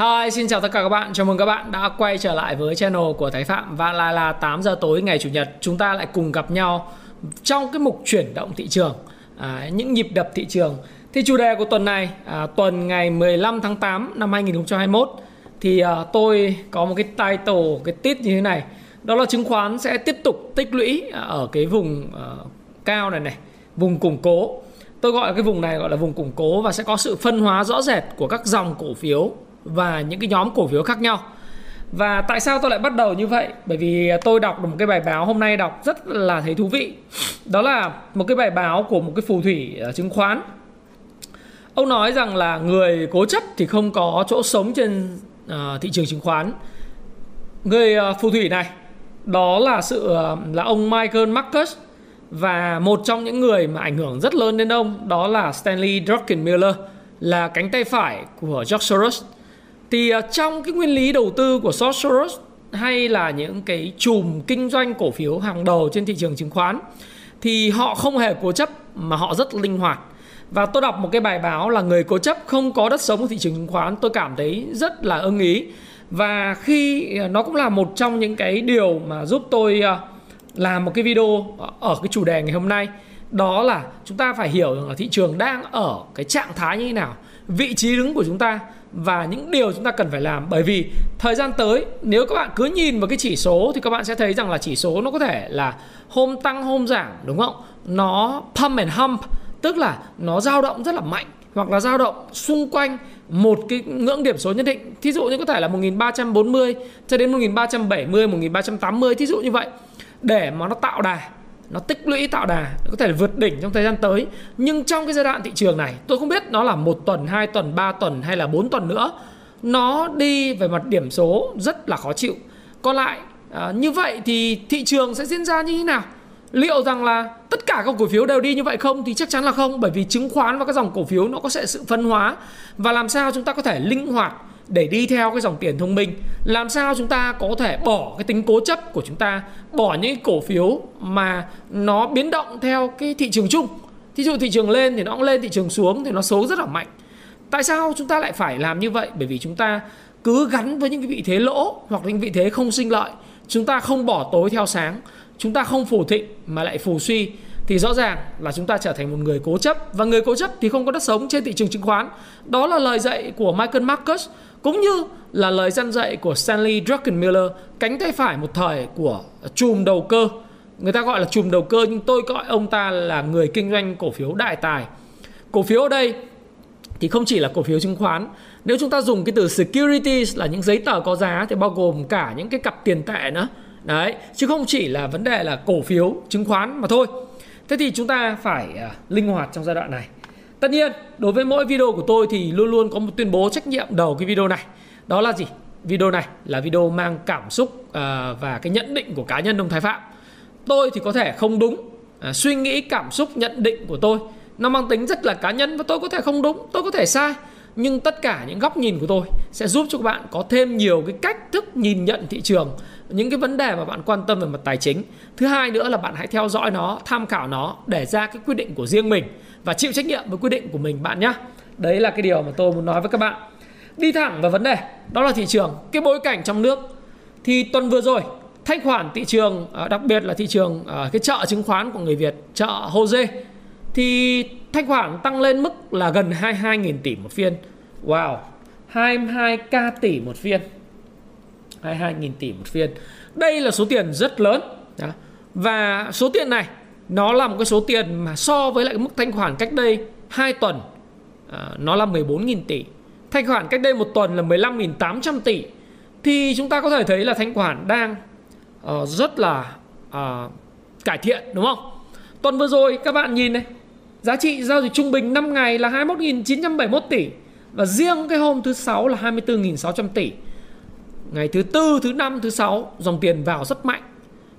Hi, xin chào tất cả các bạn. Chào mừng các bạn đã quay trở lại với channel của Thái Phạm và là là 8 giờ tối ngày chủ nhật chúng ta lại cùng gặp nhau trong cái mục chuyển động thị trường, à, những nhịp đập thị trường. Thì chủ đề của tuần này, à, tuần ngày 15 tháng 8 năm 2021 thì à, tôi có một cái title, cái tít như thế này. Đó là chứng khoán sẽ tiếp tục tích lũy à, ở cái vùng à, cao này này, vùng củng cố. Tôi gọi cái vùng này gọi là vùng củng cố và sẽ có sự phân hóa rõ rệt của các dòng cổ phiếu và những cái nhóm cổ phiếu khác nhau. Và tại sao tôi lại bắt đầu như vậy? Bởi vì tôi đọc được một cái bài báo hôm nay đọc rất là thấy thú vị. Đó là một cái bài báo của một cái phù thủy ờ, chứng khoán. Ông nói rằng là người cố chấp thì không có chỗ sống trên uh, thị trường chứng khoán. Người uh, phù thủy này đó là sự uh, là ông Michael Marcus và một trong những người mà ảnh hưởng rất lớn đến ông đó là Stanley Druckenmiller là cánh tay phải của George Soros thì à, trong cái nguyên lý đầu tư của George Soros hay là những cái chùm kinh doanh cổ phiếu hàng đầu trên thị trường chứng khoán, thì họ không hề cố chấp mà họ rất linh hoạt. Và tôi đọc một cái bài báo là người cố chấp không có đất sống ở thị trường chứng khoán, tôi cảm thấy rất là ưng ý. Và khi à, nó cũng là một trong những cái điều mà giúp tôi à, làm một cái video ở cái chủ đề ngày hôm nay. Đó là chúng ta phải hiểu rằng là thị trường đang ở cái trạng thái như thế nào, vị trí đứng của chúng ta và những điều chúng ta cần phải làm. Bởi vì thời gian tới, nếu các bạn cứ nhìn vào cái chỉ số thì các bạn sẽ thấy rằng là chỉ số nó có thể là hôm tăng, hôm giảm, đúng không? Nó pump and hump, tức là nó dao động rất là mạnh, hoặc là dao động xung quanh một cái ngưỡng điểm số nhất định. Thí dụ như có thể là 1340 cho đến 1370 1380 thí dụ như vậy, để mà nó tạo đà nó tích lũy tạo đà có thể vượt đỉnh trong thời gian tới. Nhưng trong cái giai đoạn thị trường này tôi không biết nó là một tuần hai tuần ba tuần hay là bốn tuần nữa. Nó đi về mặt điểm số rất là khó chịu. Còn lại à, như vậy thì thị trường sẽ diễn ra như thế nào? Liệu rằng là tất cả các cổ phiếu đều đi như vậy không thì chắc chắn là không bởi vì chứng khoán và các dòng cổ phiếu nó có sẽ sự phân hóa. Và làm sao chúng ta có thể linh hoạt để đi theo cái dòng tiền thông minh. Làm sao chúng ta có thể bỏ cái tính cố chấp của chúng ta, bỏ những cổ phiếu mà nó biến động theo cái thị trường chung? Thí dụ thị trường lên thì nó cũng lên, thị trường xuống thì nó xấu rất là mạnh. Tại sao chúng ta lại phải làm như vậy? Bởi vì chúng ta cứ gắn với những cái vị thế lỗ hoặc những vị thế không sinh lợi. Chúng ta không bỏ tối theo sáng. Chúng ta không phù thịnh mà lại phù suy. Thì rõ ràng là chúng ta trở thành một người cố chấp. Và người cố chấp thì không có đất sống trên thị trường chứng khoán. Đó là lời dạy của Michael Marcus cũng như là lời dân dạy của Stanley Druckenmiller, cánh tay phải một thời của chùm đầu cơ. Người ta gọi là chùm đầu cơ nhưng tôi gọi ông ta là người kinh doanh cổ phiếu đại tài. Cổ phiếu ở đây thì không chỉ là cổ phiếu chứng khoán. Nếu chúng ta dùng cái từ securities là những giấy tờ có giá thì bao gồm cả những cái cặp tiền tệ nữa. Đấy, chứ không chỉ là vấn đề là cổ phiếu chứng khoán mà thôi. Thế thì chúng ta phải à, linh hoạt trong giai đoạn này. Tất nhiên, đối với mỗi video của tôi thì luôn luôn có một tuyên bố trách nhiệm đầu cái video này. Đó là gì? Video này là video mang cảm xúc à, và cái nhận định của cá nhân ông Thái Phạm. Tôi thì có thể không đúng, à, suy nghĩ cảm xúc nhận định của tôi nó mang tính rất là cá nhân và tôi có thể không đúng, tôi có thể sai nhưng tất cả những góc nhìn của tôi sẽ giúp cho các bạn có thêm nhiều cái cách thức nhìn nhận thị trường những cái vấn đề mà bạn quan tâm về mặt tài chính thứ hai nữa là bạn hãy theo dõi nó tham khảo nó để ra cái quyết định của riêng mình và chịu trách nhiệm với quyết định của mình bạn nhé đấy là cái điều mà tôi muốn nói với các bạn đi thẳng vào vấn đề đó là thị trường cái bối cảnh trong nước thì tuần vừa rồi thanh khoản thị trường ờ, đặc biệt là thị trường ờ, cái chợ chứng khoán của người Việt chợ Jose thì thanh khoản tăng lên mức là gần 22.000 tỷ một phiên. Wow, 22k tỷ một phiên. 22.000 tỷ một phiên. Đây là số tiền rất lớn. Và số tiền này nó là một cái số tiền mà so với lại cái mức thanh khoản cách đây 2 tuần à, nó là 14.000 tỷ. Thanh khoản cách đây một tuần là 15.800 tỷ. Thì chúng ta có thể thấy là thanh khoản đang uh, rất là uh, cải thiện đúng không? Tuần vừa rồi các bạn nhìn này Giá trị giao dịch trung bình 5 ngày là 21.971 tỷ và riêng cái hôm thứ sáu là 24.600 tỷ ngày thứ tư thứ năm thứ sáu dòng tiền vào rất mạnh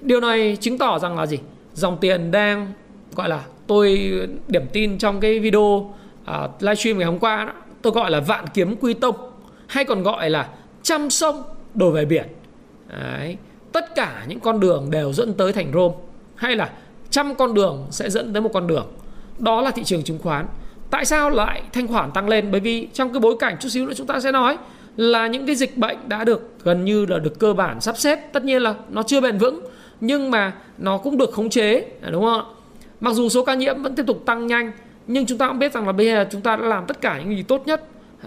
điều này chứng tỏ rằng là gì dòng tiền đang gọi là tôi điểm tin trong cái video uh, livestream ngày hôm qua đó, tôi gọi là vạn kiếm quy tông hay còn gọi là trăm sông đổ về biển. Đấy. tất cả những con đường đều dẫn tới thành Rome hay là trăm con đường sẽ dẫn tới một con đường. Đó là thị trường chứng khoán. Tại sao lại thanh khoản tăng lên? Bởi vì trong cái bối cảnh chút xíu nữa chúng ta sẽ nói là những cái dịch bệnh đã được gần như là được cơ bản sắp xếp. Tất nhiên là nó chưa bền vững nhưng mà nó cũng được khống chế đúng không ạ? Mặc dù số ca nhiễm vẫn tiếp tục tăng nhanh nhưng chúng ta cũng biết rằng là bây giờ chúng ta đã làm tất cả những gì tốt nhất.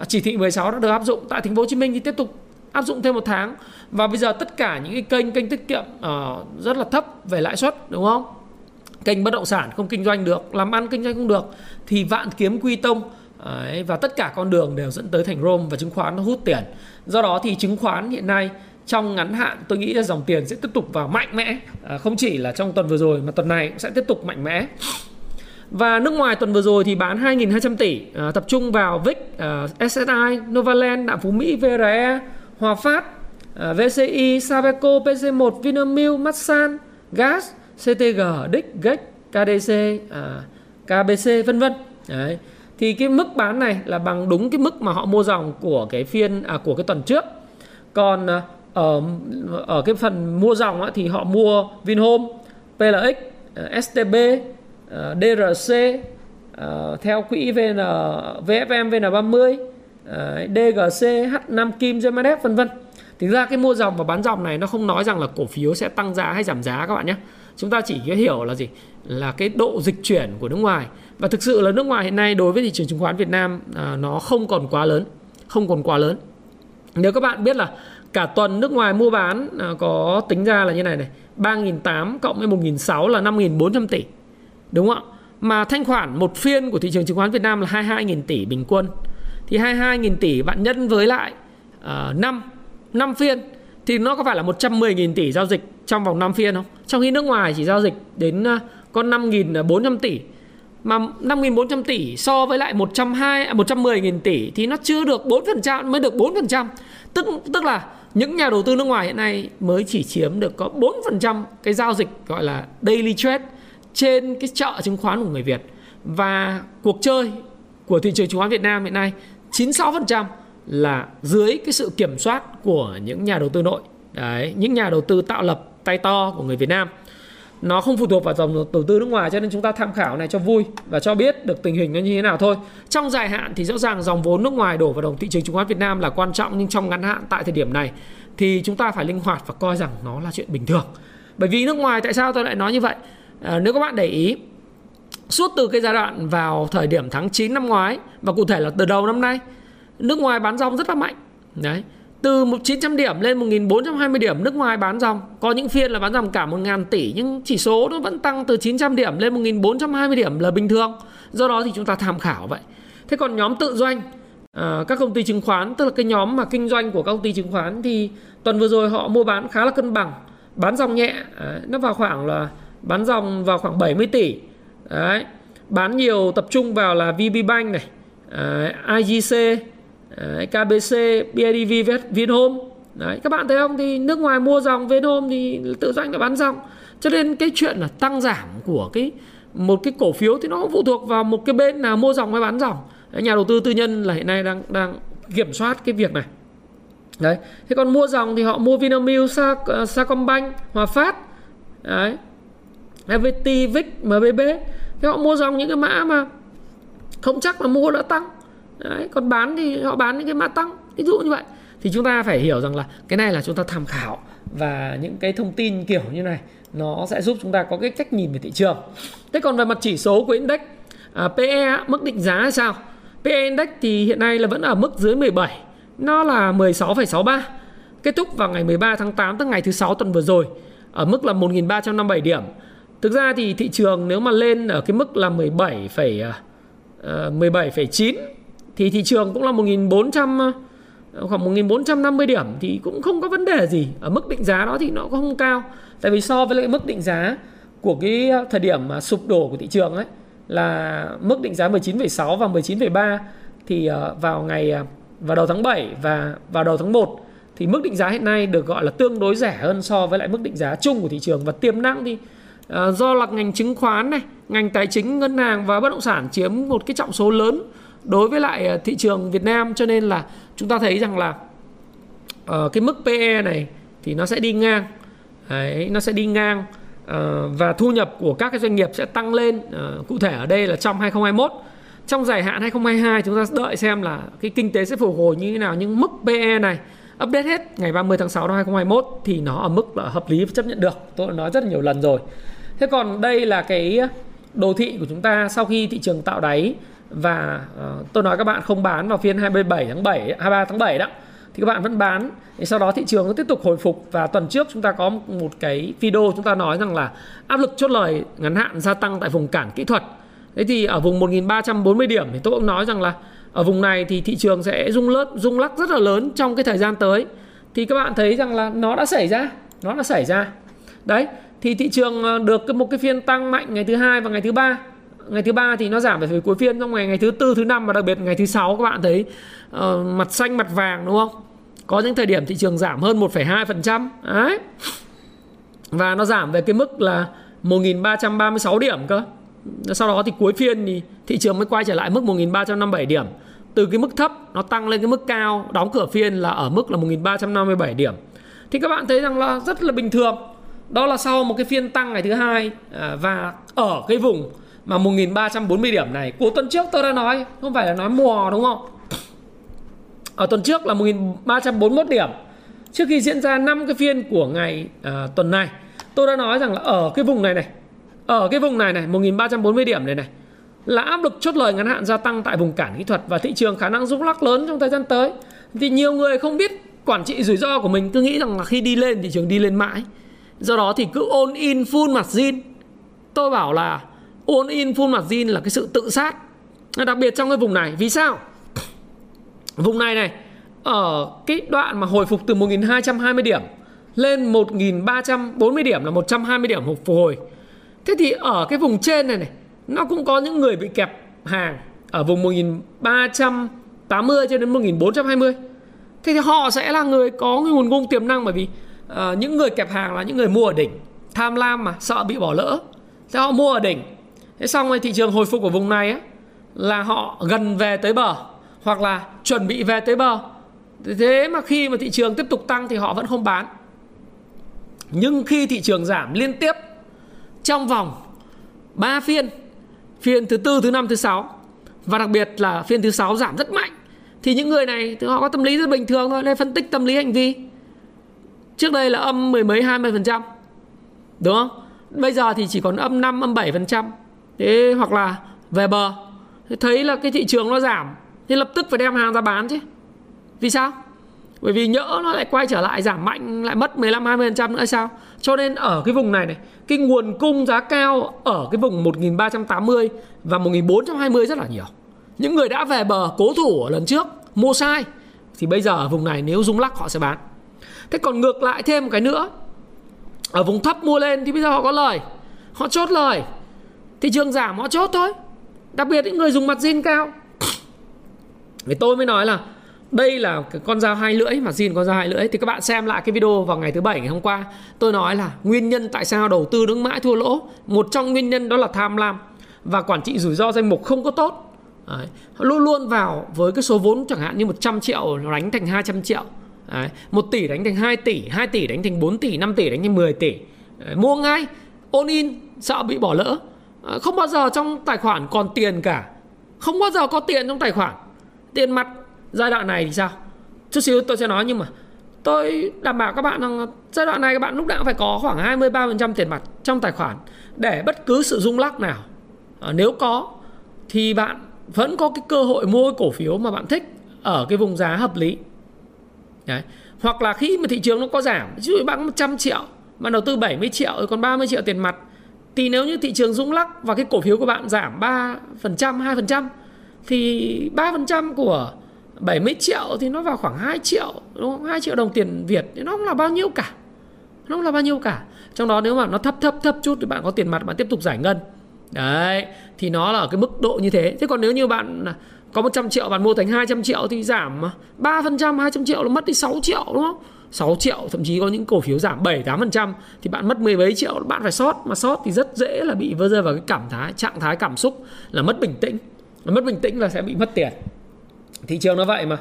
Chỉ thị 16 đã được áp dụng tại thành phố Hồ Chí Minh thì tiếp tục áp dụng thêm một tháng. Và bây giờ tất cả những cái kênh kênh tiết kiệm uh, rất là thấp về lãi suất đúng không? Kênh bất động sản không kinh doanh được làm ăn kinh doanh không được thì vạn kiếm quy tông Đấy, và tất cả con đường đều dẫn tới thành Rome và chứng khoán nó hút tiền. Do đó thì chứng khoán hiện nay trong ngắn hạn tôi nghĩ là dòng tiền sẽ tiếp tục vào mạnh mẽ à, không chỉ là trong tuần vừa rồi mà tuần này cũng sẽ tiếp tục mạnh mẽ và nước ngoài tuần vừa rồi thì bán 2.200 tỷ à, tập trung vào VIX, à, SSI, Novaland, Đạm Phú Mỹ, VRE, Hòa Phát, à, VCI, Sabeco, PC1, Vinamilk, Masan, Gas, CTG, DIC, GEC, KDC, à, KBC vân vân. Đấy. Thì cái mức bán này là bằng đúng cái mức mà họ mua dòng của cái phiên à, của cái tuần trước. Còn à, ở ở cái phần mua dòng á, thì họ mua Vinhome, PLX, ờ, STB, ờ, DRC theo quỹ VN VFM VN30, DGC, H5 Kim, GMDF vân vân. Thực ra cái mua dòng và bán dòng này nó không nói rằng là cổ phiếu sẽ tăng giá hay giảm giá các bạn nhé. Chúng ta chỉ hiểu là gì? Là cái độ dịch chuyển của nước ngoài. Và thực sự là nước ngoài hiện nay đối với thị trường chứng khoán Việt Nam à, nó không còn quá lớn không còn quá lớn. Nếu các bạn biết là cả tuần nước ngoài mua bán à, có tính ra là như này này 3.800 cộng với 1.600 là 5.400 tỷ đúng không ạ mà thanh khoản một phiên của thị trường chứng khoán Việt Nam là 22.000 tỷ bình quân thì 22.000 tỷ bạn nhân với lại uh, 5 5 phiên thì nó có phải là 110.000 tỷ giao dịch trong vòng 5 phiên không? Trong khi nước ngoài chỉ giao dịch đến uh, con 5.400 tỷ mà 5.400 tỷ so với lại 120 110.000 à, tỷ thì nó chưa được 4% mới được 4%. Tức tức là những nhà đầu tư nước ngoài hiện nay mới chỉ chiếm được có 4% cái giao dịch gọi là daily trade trên cái chợ chứng khoán của người Việt. Và cuộc chơi của thị trường chứng khoán Việt Nam hiện nay 96% là dưới cái sự kiểm soát của những nhà đầu tư nội đấy, những nhà đầu tư tạo lập, tay to của người Việt Nam nó không phụ thuộc vào dòng đầu tư nước ngoài cho nên chúng ta tham khảo này cho vui và cho biết được tình hình nó như thế nào thôi. Trong dài hạn thì rõ ràng dòng vốn nước ngoài đổ vào đồng thị trường chứng khoán Việt Nam là quan trọng nhưng trong ngắn hạn tại thời điểm này thì chúng ta phải linh hoạt và coi rằng nó là chuyện bình thường. Bởi vì nước ngoài tại sao tôi lại nói như vậy? À, nếu các bạn để ý suốt từ cái giai đoạn vào thời điểm tháng 9 năm ngoái và cụ thể là từ đầu năm nay nước ngoài bán dòng rất là mạnh. Đấy từ 900 điểm lên 1420 điểm nước ngoài bán dòng. Có những phiên là bán dòng cả 1.000 tỷ nhưng chỉ số nó vẫn tăng từ 900 điểm lên 1420 điểm là bình thường. Do đó thì chúng ta tham khảo vậy. Thế còn nhóm tự doanh à, các công ty chứng khoán tức là cái nhóm mà kinh doanh của các công ty chứng khoán thì tuần vừa rồi họ mua bán khá là cân bằng bán dòng nhẹ à, nó vào khoảng là bán dòng vào khoảng 70 tỷ đấy. Bán nhiều tập trung vào là VB Bank này à, IGC Đấy, KBC, BIDV, Vinhome. Đấy, các bạn thấy không? Thì nước ngoài mua dòng Vinhome thì tự doanh đã bán dòng. Cho nên cái chuyện là tăng giảm của cái một cái cổ phiếu thì nó cũng phụ thuộc vào một cái bên nào mua dòng hay bán dòng. Đấy, nhà đầu tư tư nhân là hiện nay đang đang kiểm soát cái việc này. Đấy thế còn mua dòng thì họ mua Vinamilk, Sa, ờ, Sacombank, Hòa Phát. Đấy FPT, VIX, MBB thế họ mua dòng những cái mã mà không chắc là mua đã tăng. Đấy, còn bán thì họ bán những cái mã tăng ví dụ như vậy. Thì chúng ta phải hiểu rằng là cái này là chúng ta tham khảo và những cái thông tin kiểu như này nó sẽ giúp chúng ta có cái cách nhìn về thị trường. Thế còn về mặt chỉ số của index à, PE mức định giá là sao? PE index thì hiện nay là vẫn ở mức dưới 17 nó là 16,63 kết thúc vào ngày 13 tháng 8 tức ngày thứ sáu tuần vừa rồi ở mức là 1.357 điểm. Thực ra thì thị trường nếu mà lên ở cái mức là 17, uh, 17,9 thì thị trường cũng là 1400 khoảng 1450 điểm thì cũng không có vấn đề gì. Ở mức định giá đó thì nó cũng không cao. Tại vì so với lại mức định giá của cái thời điểm mà sụp đổ của thị trường ấy là mức định giá 19,6 và 19,3 thì ờ, vào ngày ờ, vào đầu tháng 7 và vào đầu tháng 1 thì mức định giá hiện nay được gọi là tương đối rẻ hơn so với lại mức định giá chung của thị trường. Và tiềm năng thì ờ, do là ngành chứng khoán này, ngành tài chính, ngân hàng và bất động sản chiếm một cái trọng số lớn đối với lại ờ, thị trường Việt Nam cho nên là chúng ta thấy rằng là uh, cái mức PE này thì nó sẽ đi ngang. Đấy, nó sẽ đi ngang uh, và thu nhập của các cái doanh nghiệp sẽ tăng lên. Uh, cụ thể ở đây là trong 2021 trong dài hạn 2022 chúng ta đợi xem là cái kinh tế sẽ phục hồi như thế nào. Nhưng mức PE này update hết ngày 30 tháng 6 năm 2021 thì nó ở mức là hợp lý và chấp nhận được. Tôi đã nói rất nhiều lần rồi. Thế còn đây là cái đồ thị của chúng ta sau khi thị trường tạo đáy và uh, tôi nói các bạn không bán vào phiên 27 tháng 7 23 tháng 7 đó thì các bạn vẫn bán. Thì sau đó thị trường nó tiếp tục hồi phục và tuần trước chúng ta có một cái video chúng ta nói rằng là áp lực chốt lời ngắn hạn gia tăng tại vùng cản kỹ thuật. Thế thì ở vùng 1340 điểm thì tôi cũng nói rằng là ở vùng này thì thị trường sẽ rung lớp rung lắc rất là lớn trong cái thời gian tới. Thì các bạn thấy rằng là nó đã xảy ra nó đã xảy ra. Đấy thì thị trường ờ, được một cái phiên tăng mạnh ngày thứ hai và ngày thứ ba ngày thứ ba thì nó giảm về phía cuối phiên trong ngày ngày thứ tư thứ năm và đặc biệt ngày thứ sáu các bạn thấy uh, mặt xanh mặt vàng đúng không? Có những thời điểm thị trường giảm hơn 1,2% đấy. Và nó giảm về cái mức là 1.336 điểm cơ. Sau đó thì cuối phiên thì thị trường mới quay trở lại mức 1.357 điểm. Từ cái mức thấp nó tăng lên cái mức cao đóng cửa phiên là ở mức là 1.357 điểm. Thì các bạn thấy rằng là rất là bình thường. Đó là sau một cái phiên tăng ngày thứ hai à, và ở cái vùng mà 1340 điểm này của tuần trước tôi đã nói không phải là nói mùa đúng không? Ở tuần trước là 1341 điểm. Trước khi diễn ra 5 cái phiên của ngày à, tuần này tôi đã nói rằng là ở cái vùng này này ở cái vùng này này 1340 điểm này này là áp lực chốt lời ngắn hạn gia tăng tại vùng cản kỹ thuật và thị trường khả năng rung lắc lớn trong thời gian tới. Thì nhiều người không biết quản trị rủi ro của mình cứ nghĩ rằng là khi đi lên thị trường đi lên mãi. Do đó thì cứ ôn in full margin tôi bảo là ôn in full margin là cái sự tự sát. Đặc biệt trong cái vùng này vì sao? Vùng này này ở cái đoạn mà hồi phục từ 1220 điểm lên 1340 điểm là 120 điểm phục hồi. Thế thì ở cái vùng trên này này nó cũng có những người bị kẹp hàng ở vùng 1380 cho đến 1420 thế thì họ sẽ là người có cái nguồn cung tiềm năng bởi vì uh, những người kẹp hàng là những người mua ở đỉnh. Tham lam mà sợ bị bỏ lỡ. Thế họ mua ở đỉnh thế xong rồi thị trường hồi phục của vùng này á là họ gần về tới bờ, hoặc là chuẩn bị về tới bờ. Thế mà khi mà thị trường tiếp tục tăng thì họ vẫn không bán. Nhưng khi thị trường giảm liên tiếp, trong vòng 3 phiên phiên thứ tư, thứ năm, thứ sáu, và đặc biệt là phiên thứ sáu giảm rất mạnh, thì những người này, thì họ có tâm lý rất bình thường thôi, nên phân tích tâm lý hành vi. Trước đây là âm mười mấy, hai mươi phần trăm, đúng không? Bây giờ thì chỉ còn âm 5 âm 7 phần trăm thế hoặc là về bờ. Thấy là cái thị trường nó giảm thì lập tức phải đem hàng ra bán chứ. Vì sao? Bởi vì nhỡ nó lại quay trở lại giảm mạnh, lại mất 15 20% nữa sao? Cho nên ở cái vùng này này, cái nguồn cung giá cao ở cái vùng 1380 và 1420 rất là nhiều. Những người đã về bờ cố thủ ở lần trước, mua sai, thì bây giờ ở vùng này nếu rung lắc họ sẽ bán. Thế còn ngược lại thêm một cái nữa. Ở vùng thấp mua lên thì bây giờ họ có lời. Họ chốt lời thị trường giảm họ chốt thôi. Đặc biệt những người dùng mặt zin cao. Thì tôi mới nói là đây là cái con dao hai lưỡi mà zin con dao hai lưỡi. Thì các bạn xem lại cái video vào ngày thứ bảy, ngày hôm qua. Tôi nói là nguyên nhân tại sao đầu tư đứng mãi thua lỗ. Một trong nguyên nhân đó là tham lam và quản trị rủi ro danh mục không có tốt. Đấy. luôn luôn vào với cái số vốn chẳng hạn như 100 triệu nó đánh thành 200 triệu. Đấy. 1 tỷ đánh thành 2 tỷ 2 tỷ đánh thành 4 tỷ 5 tỷ đánh thành 10 tỷ. Đấy. mua ngay ôn in, sợ bị bỏ lỡ. Ờ, không bao giờ trong tài khoản còn tiền cả. Không bao giờ có tiền trong tài khoản. Tiền mặt giai đoạn này thì sao? Chút xíu tôi sẽ nói nhưng mà tôi đảm bảo các bạn rằng giai đoạn này các bạn lúc nào cũng phải có khoảng 23% tiền mặt trong tài khoản để bất cứ sự rung lắc nào. À, nếu có thì bạn vẫn có cái cơ hội mua cổ phiếu mà bạn thích ở cái vùng giá hợp lý. Đấy. hoặc là khi mà thị trường nó có giảm ví dụ bạn có 100 triệu bạn đầu tư 70 triệu rồi còn 30 triệu tiền mặt thì nếu như thị trường rung lắc và cái cổ phiếu của bạn giảm 3% 2% thì 3% của 70 triệu thì nó vào khoảng 2 triệu, đúng không? 2 triệu đồng tiền Việt thì nó không là bao nhiêu cả. Nó không là bao nhiêu cả. Trong đó nếu mà nó thấp thấp thấp chút thì bạn có tiền mặt, bạn tiếp tục giải ngân. Đấy, thì nó là ở cái mức độ như thế. Thế còn nếu như bạn có 100 triệu, bạn mua thành 200 triệu thì giảm 3% 200 triệu là mất đi 6 triệu, đúng không? 6 triệu thậm chí có những cổ phiếu giảm 7 8% thì bạn mất mười mấy triệu bạn phải sót. Mà sót thì rất dễ là bị vơ rơi vào cái cảm thái trạng thái cảm xúc là mất bình tĩnh. Mất bình tĩnh là sẽ bị mất tiền. Thị trường nó vậy mà.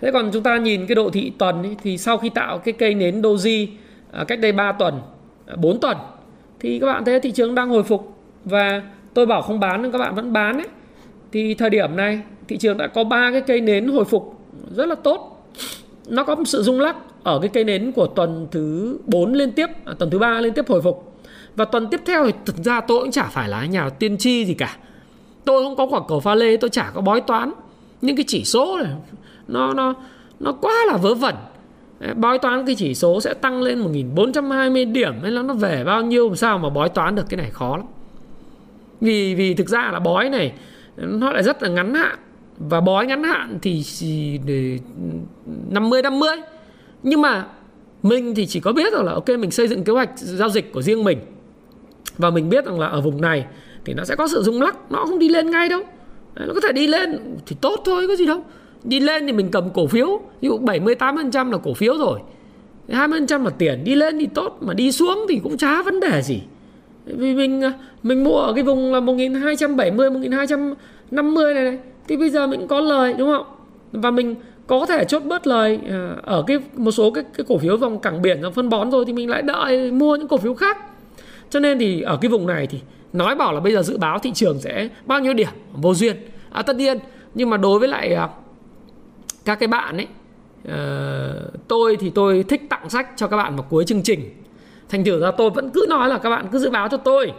Thế còn chúng ta nhìn cái độ thị tuần ấy, thì sau khi tạo cái cây nến doji à, cách đây 3 tuần à, 4 tuần thì các bạn thấy thị trường đang hồi phục. Và tôi bảo không bán nhưng các bạn vẫn bán ấy. Thì thời điểm này thị trường đã có ba cái cây nến hồi phục rất là tốt. Nó có một sự rung lắc ở cái cây nến của tuần thứ 4 liên tiếp à, tuần thứ ba liên tiếp hồi phục. Và tuần tiếp theo thì thực ra tôi cũng chả phải là nhà tiên tri gì cả. Tôi không có quả cầu pha lê tôi chả có bói toán. Những cái chỉ số này nó nó nó quá là vớ vẩn. Bói toán cái chỉ số sẽ tăng lên 1420 điểm hay là nó về bao nhiêu sao mà bói toán được cái này khó lắm. Vì vì thực ra là bói này nó lại rất là ngắn hạn. Và bói ngắn hạn thì để 50 50 nhưng mà mình thì chỉ có biết rằng là, ok, mình xây dựng kế hoạch giao dịch của riêng mình. Và mình biết rằng là ở vùng này thì nó sẽ có sự rung lắc, nó không đi lên ngay đâu. Nó có thể đi lên thì tốt thôi, có gì đâu. Đi lên thì mình cầm cổ phiếu, ví dụ 78% là cổ phiếu rồi. 20% là tiền, đi lên thì tốt, mà đi xuống thì cũng chả vấn đề gì. Vì mình mình mua ở cái vùng là 1270 1250 này này, thì bây giờ mình có lời, đúng không? Và mình có thể chốt bớt lời. Ờ, ở cái một số cái, cái cổ phiếu vòng cảng biển dòng phân bón rồi thì mình lại đợi mua những cổ phiếu khác. Cho nên thì ở cái vùng này thì nói bảo là bây giờ dự báo thị trường sẽ bao nhiêu điểm? Vô duyên. À, tất nhiên. Nhưng mà đối với lại à, các cái bạn ấy uh, tôi thì tôi thích tặng sách cho các bạn vào cuối chương trình. Thành thử ra tôi vẫn cứ nói là các bạn cứ dự báo cho tôi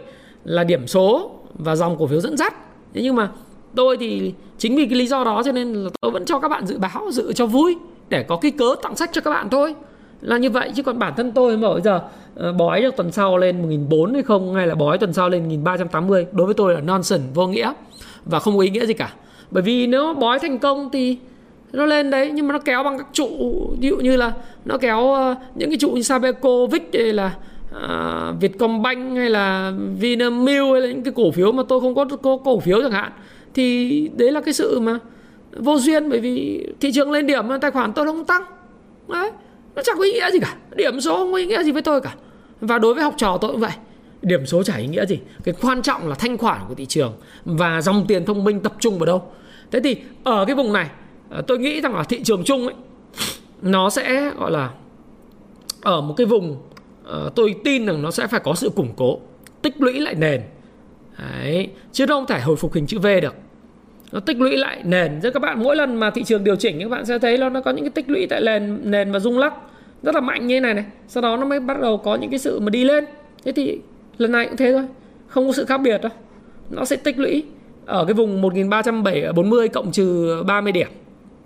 là điểm số và dòng cổ phiếu dẫn dắt. Thế nhưng mà tôi thì chính vì cái lý do đó cho nên là tôi vẫn cho các bạn dự báo dự cho vui để có cái cớ tặng sách cho các bạn thôi. Là như vậy chứ còn bản thân tôi mà bây giờ ờ, bói cho tuần sau lên 1004 hay không hay là bói tuần sau lên 1380 đối với tôi là nonsense vô nghĩa và không có ý nghĩa gì cả. Bởi vì nếu bói thành công thì nó lên đấy nhưng mà nó kéo bằng các trụ ví dụ như là nó kéo ờ, những cái trụ như Sabeco, Vic hay là uh, Vietcombank hay là Vinamilk hay là những cái cổ phiếu mà tôi không có, có cổ phiếu chẳng hạn thì đấy là cái sự mà vô duyên, bởi vì thị trường lên điểm tài khoản tôi không tăng. Đấy, nó chẳng có ý nghĩa gì cả. Điểm số không có ý nghĩa gì với tôi cả. Và đối với học trò tôi cũng vậy. Điểm số chả ý nghĩa gì. Cái quan trọng là thanh khoản của thị trường và dòng tiền thông minh tập trung vào đâu. Thế thì ở cái vùng này ờ, tôi nghĩ rằng là thị trường chung ấy, nó sẽ, gọi là, ở một cái vùng ờ, tôi tin rằng nó sẽ phải có sự củng cố, tích lũy lại nền. Đấy. chứ không thể hồi phục hình chữ V được nó tích lũy lại nền. Chứ các bạn mỗi lần mà thị trường điều chỉnh, các bạn sẽ thấy là nó có những cái tích lũy tại nền nền và rung lắc rất là mạnh như thế này này. Sau đó nó mới bắt đầu có những cái sự mà đi lên. Thế thì lần này cũng thế thôi. Không có sự khác biệt đâu. Nó sẽ tích lũy ở cái vùng 1340 cộng trừ 30 điểm.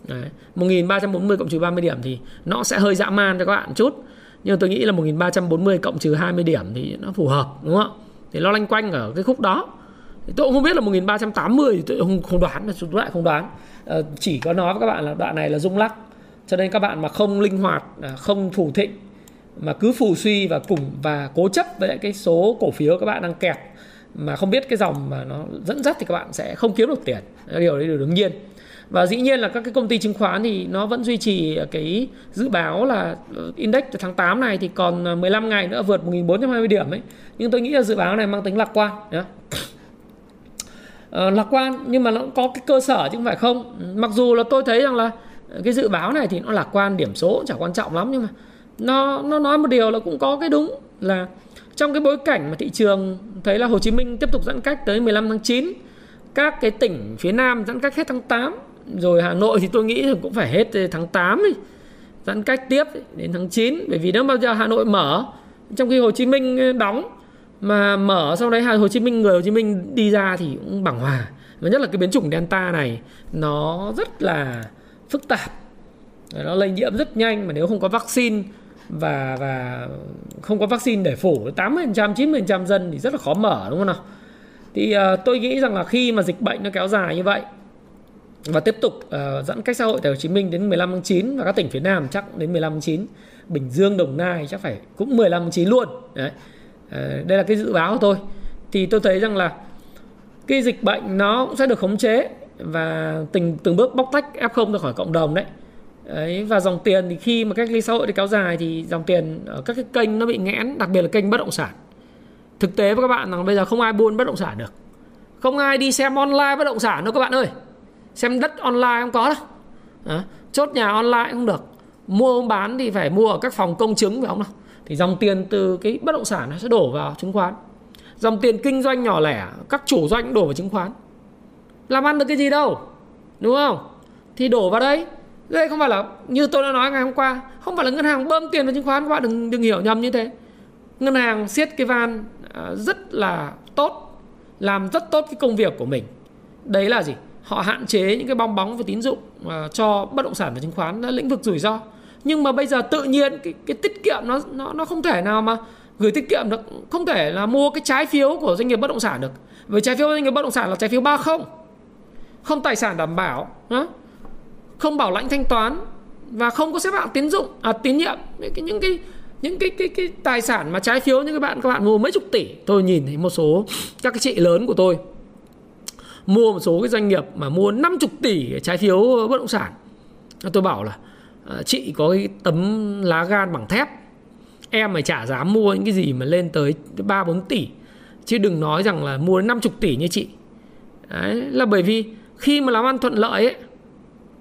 Đấy. 1340 cộng trừ 30 điểm thì nó sẽ hơi dã man cho các bạn chút. Nhưng tôi nghĩ là 1340 cộng trừ 20 điểm thì nó phù hợp, đúng không thì nó lanh quanh ở cái khúc đó tôi cũng không biết là 1380 thì tôi không, không đoán là chúng lại không đoán. À, chỉ có nói với các bạn là đoạn này là rung lắc. Cho nên các bạn mà không linh hoạt à, không thủ thịnh mà cứ phù suy và cùng và cố chấp với lại cái số cổ phiếu các bạn đang kẹt mà không biết cái dòng mà nó dẫn dắt thì các bạn sẽ không kiếm được tiền. Điều đấy là đương nhiên. Và dĩ nhiên là các cái công ty chứng khoán thì nó vẫn duy trì cái dự báo là ờ, index tháng 8 này thì còn à, 15 ngày nữa vượt 1420 điểm ấy. Nhưng tôi nghĩ là dự báo này mang tính lạc quan nhé uh, lạc quan nhưng mà nó cũng có cái cơ sở chứ không phải không. Mặc dù là tôi thấy rằng là cái dự báo này thì nó lạc quan điểm số chẳng quan trọng lắm nhưng mà nó nó nói một điều là cũng có cái đúng là trong cái bối cảnh mà thị trường thấy là Hồ Chí Minh tiếp tục giãn cách tới 15 tháng 9 các cái tỉnh phía Nam giãn cách hết tháng 8 rồi Hà Nội thì tôi nghĩ là cũng phải hết tháng 8 đi giãn cách tiếp đến tháng 9 bởi vì nếu bao giờ Hà Nội mở trong khi Hồ Chí Minh đóng mà mở sau đấy Hồ Chí Minh người Hồ Chí Minh đi ra thì cũng bằng hòa. Và nhất là cái biến chủng Delta này nó rất là phức tạp. Nó lây nhiễm rất nhanh mà nếu không có vaccine và và không có vaccine để phủ 80% 90% dân thì rất là khó mở đúng không nào? Thì uh, tôi nghĩ rằng là khi mà dịch bệnh nó kéo dài như vậy và tiếp tục uh, giãn cách xã hội tại Hồ Chí Minh đến 15 tháng 9 và các tỉnh phía Nam chắc đến 15 tháng 9 Bình Dương, Đồng Nai chắc phải cũng 15 tháng 9 luôn. Đấy. Ờ, đây là cái dự báo của tôi thì tôi thấy rằng là cái dịch bệnh nó cũng sẽ được khống chế và từng từng bước bóc tách F0 ra khỏi cộng đồng đấy. Đấy, và dòng tiền thì khi mà cách ly xã hội đi kéo dài thì dòng tiền ở các cái kênh nó bị nghẽn đặc biệt là kênh bất động sản. Thực tế với các bạn rằng bây giờ không ai buôn bất động sản được. Không ai đi xem online bất động sản đâu các bạn ơi. Xem đất online không có đâu. À, chốt nhà online không được. Mua bán thì phải mua ở các phòng công chứng phải không nào? Thì dòng tiền từ cái bất động sản nó sẽ đổ vào chứng khoán. Dòng tiền kinh doanh nhỏ lẻ các chủ doanh đổ vào chứng khoán. Làm ăn được cái gì đâu đúng không? Thì đổ vào đấy, đây không phải là như tôi đã nói ngày hôm qua không phải là ngân hàng bơm tiền vào chứng khoán các bạn đừng đừng hiểu nhầm như thế. Ngân hàng siết cái van à, rất là tốt làm rất tốt cái công việc của mình. Đấy là gì? Họ hạn chế những cái bong bóng về tín dụng à, cho bất động sản và chứng khoán lĩnh vực rủi ro nhưng mà bây giờ tự nhiên cái, cái tiết kiệm nó nó nó không thể nào mà gửi tiết kiệm được không thể là mua cái trái phiếu của doanh nghiệp bất động sản được. Với trái phiếu doanh nghiệp bất động sản là trái phiếu ba không. Không tài sản đảm bảo đó không bảo lãnh thanh toán và không có xếp hạng tín dụng à, tín nhiệm. Những cái những cái những cái cái cái tài sản mà trái phiếu như các bạn các bạn mua mấy chục tỷ. Tôi nhìn thấy một số các cái chị lớn của tôi mua một số cái doanh nghiệp mà mua 50 tỷ trái phiếu bất động sản. Tôi bảo là Ờ, chị có cái tấm lá gan bằng thép. Em mày chả dám mua những cái gì mà lên tới 3 4 tỷ. Chứ đừng nói rằng là mua 50 tỷ như chị. Đấy, là bởi vì khi mà làm ăn thuận lợi ấy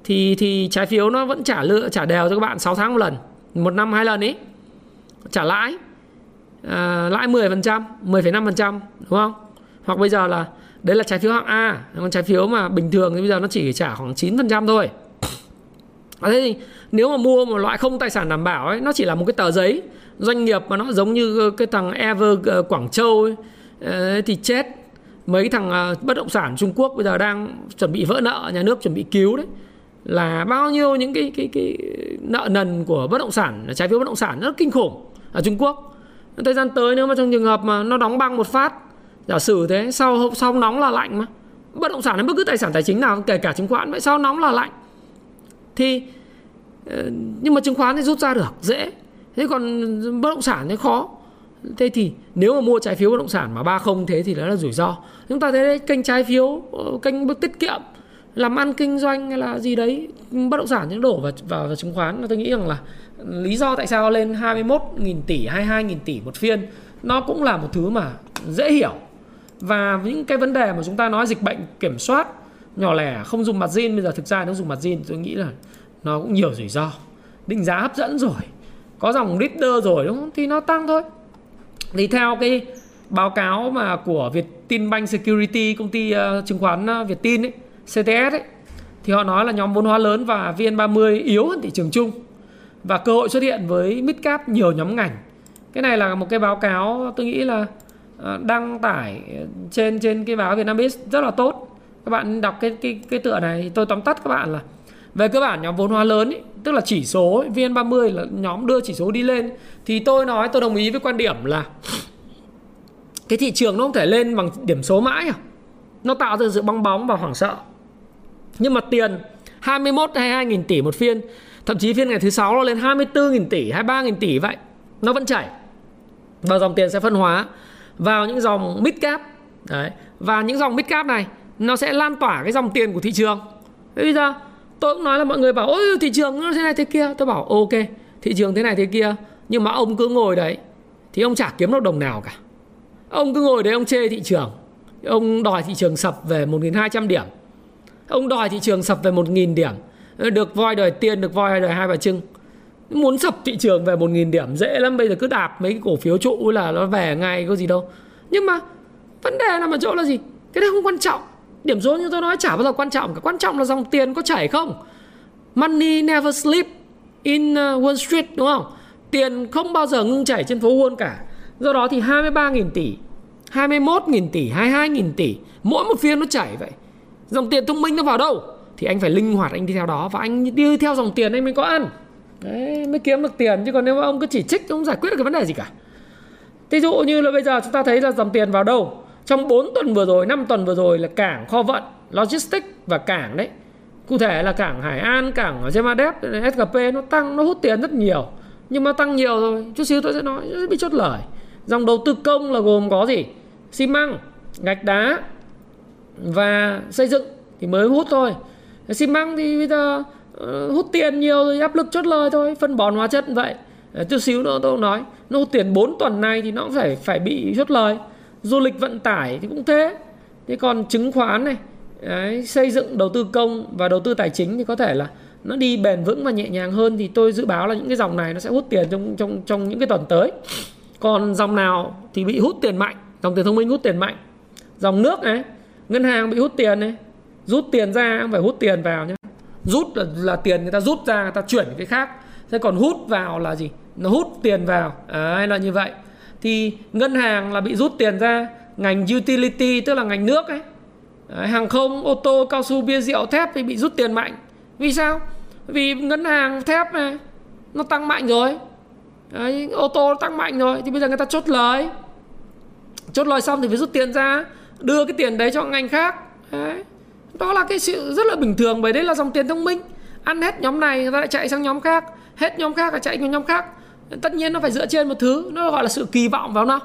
thì thì trái phiếu nó vẫn trả lựa trả đều cho các bạn 6 tháng một lần một năm hai lần ấy trả lãi à, lãi 10% 10,5% đúng không? Hoặc bây giờ là đấy là trái phiếu hạng A còn trái phiếu mà bình thường thì bây giờ nó chỉ trả khoảng 9% thôi. À, thế thì nếu mà mua một loại không tài sản đảm bảo ấy nó chỉ là một cái tờ giấy. Doanh nghiệp mà nó giống như ờ, cái thằng Ever ờ, Quảng Châu ấy, thì chết. Mấy thằng ờ, bất động sản Trung Quốc bây giờ đang chuẩn bị vỡ nợ nhà nước chuẩn bị cứu đấy. Là bao nhiêu những cái cái cái nợ nần của bất động sản trái phiếu bất động sản rất kinh khủng ở Trung Quốc. Thời gian tới nếu mà trong trường hợp mà nó đóng băng một phát giả sử thế sau sau nóng là lạnh mà. Bất động sản hay bất cứ tài sản tài chính nào kể cả chứng khoán vậy sau nóng là lạnh? Thì Ờ, nhưng mà chứng khoán thì rút ra được dễ. Thế còn bất động sản thì khó. Thế thì nếu mà mua trái phiếu bất động sản mà ba không thế thì đó là rủi ro. Chúng ta thấy đấy, kênh trái phiếu ờ, kênh tiết kiệm làm ăn kinh doanh hay là gì đấy bất động sản những đổ vào, vào vào chứng khoán tôi nghĩ rằng là lý do tại sao lên 21.000 tỷ 22.000 tỷ một phiên nó cũng là một thứ mà dễ hiểu. Và những cái vấn đề mà chúng ta nói dịch bệnh kiểm soát nhỏ lẻ không dùng mặt zin bây giờ thực ra nó dùng mặt zin tôi nghĩ là nó cũng nhiều rủi ro. Định giá hấp dẫn rồi. Có dòng leader rồi đúng không? Thì nó tăng thôi. Thì theo cái báo cáo mà của Việt Tin Bank Security công ty uh, chứng khoán ờ, Việt tin ấy CTS ấy, thì họ nói là nhóm vốn hóa lớn và VN30 yếu hơn thị trường chung. Và cơ hội xuất hiện với midcap nhiều nhóm ngành. Cái này là một cái báo cáo tôi nghĩ là ờ, đăng tải trên trên cái báo Vietnambiz rất là tốt. Các bạn đọc cái cái cái tựa này tôi tóm tắt các bạn là về cơ bản nhóm vốn hóa lớn ý, tức là chỉ số VN30 là nhóm đưa chỉ số đi lên. Thì tôi nói tôi đồng ý với quan điểm là cái thị trường nó không thể lên bằng điểm số mãi à. Nó tạo ra sự bong bóng và hoảng sợ. Nhưng mà tiền 21 hay 2 nghìn tỷ một phiên thậm chí phiên ngày thứ sáu nó lên 24 nghìn tỷ 23 nghìn tỷ vậy nó vẫn chảy. Và dòng tiền sẽ phân hóa vào những dòng mid cap. Đấy và những dòng mid cap này nó sẽ lan tỏa cái dòng tiền của thị trường. Thế bây giờ tôi cũng nói là mọi người bảo, ôi, thị trường nó thế này thế kia. Tôi bảo, ok, thị trường thế này thế kia, nhưng mà ông cứ ngồi đấy. Thì ông chả kiếm được đồng nào cả. Ông cứ ngồi đấy, ông chê thị trường. Ông đòi thị trường sập về 1.200 điểm. Ông đòi thị trường sập về 1.000 điểm. Được voi đòi tiền được voi đòi hai bà trưng. Muốn sập thị trường về 1.000 điểm, dễ lắm, bây giờ cứ đạp mấy cái cổ phiếu trụ là nó về ngay, có gì đâu. Nhưng mà vấn đề nằm ở chỗ là gì? Cái đó không quan trọng điểm số như tôi nói chả bao giờ quan trọng cả. Quan trọng là dòng tiền có chảy không? Money never sleep in uh, Wall Street, đúng không? Tiền không bao giờ ngưng chảy trên phố Wall cả. Do đó thì 23.000 tỷ 21.000 tỷ 22.000 tỷ, mỗi một phiên nó chảy vậy. Dòng tiền thông minh nó vào đâu? Thì anh phải linh hoạt anh đi theo đó và anh đi theo dòng tiền anh mới có ăn. Đấy, mới kiếm được tiền. Chứ còn nếu mà ông cứ chỉ trích, ông giải quyết được cái vấn đề gì cả. Ví dụ như là bây giờ chúng ta thấy là dòng tiền vào đâu? Trong 4 tuần vừa rồi 5 tuần vừa rồi là cảng kho vận, logistics và cảng đấy. Cụ thể là cảng Hải An, cảng ở Gemadep SGP nó tăng, nó hút tiền rất nhiều. Nhưng mà tăng nhiều rồi, chút xíu tôi sẽ nói sẽ bị chốt lời. Dòng đầu tư công là gồm có gì? Xi măng, gạch đá và xây dựng thì mới hút thôi. Xi măng thì bây giờ ờ, hút tiền nhiều rồi áp lực chốt lời thôi, phân bón hóa chất vậy. Ờ, chút xíu nữa tôi nói, nó hút tiền 4 tuần này thì nó cũng phải phải bị chốt lời du lịch vận tải thì cũng thế. Thế còn chứng khoán này đấy, xây dựng đầu tư công và đầu tư tài chính thì có thể là nó đi bền vững và nhẹ nhàng hơn thì tôi dự báo là những cái dòng này nó sẽ hút tiền trong trong trong những cái tuần tới. Còn dòng nào thì bị hút tiền mạnh dòng tiền thông minh hút tiền mạnh. Dòng nước này ngân hàng bị hút tiền này rút tiền ra không phải hút tiền vào nhé rút là, là tiền người ta rút ra người ta chuyển cái khác. Thế còn hút vào là gì? Nó hút tiền vào. À, là như vậy thì ngân hàng là bị rút tiền ra ngành utility tức là ngành nước ấy. Hàng không ô tô cao su bia rượu thép thì bị rút tiền mạnh. Vì sao? Vì ngân hàng thép này nó tăng mạnh rồi. Đấy, ô tô tăng mạnh rồi thì bây giờ người ta chốt lời. Chốt lời xong thì phải rút tiền ra đưa cái tiền đấy cho ngành khác. Đấy. đó là cái sự rất là bình thường bởi đấy là dòng tiền thông minh. Ăn hết nhóm này người ta lại chạy sang nhóm khác. Hết nhóm khác là chạy sang nhóm khác tất nhiên nó phải dựa trên một thứ nó gọi là sự kỳ vọng vào nó.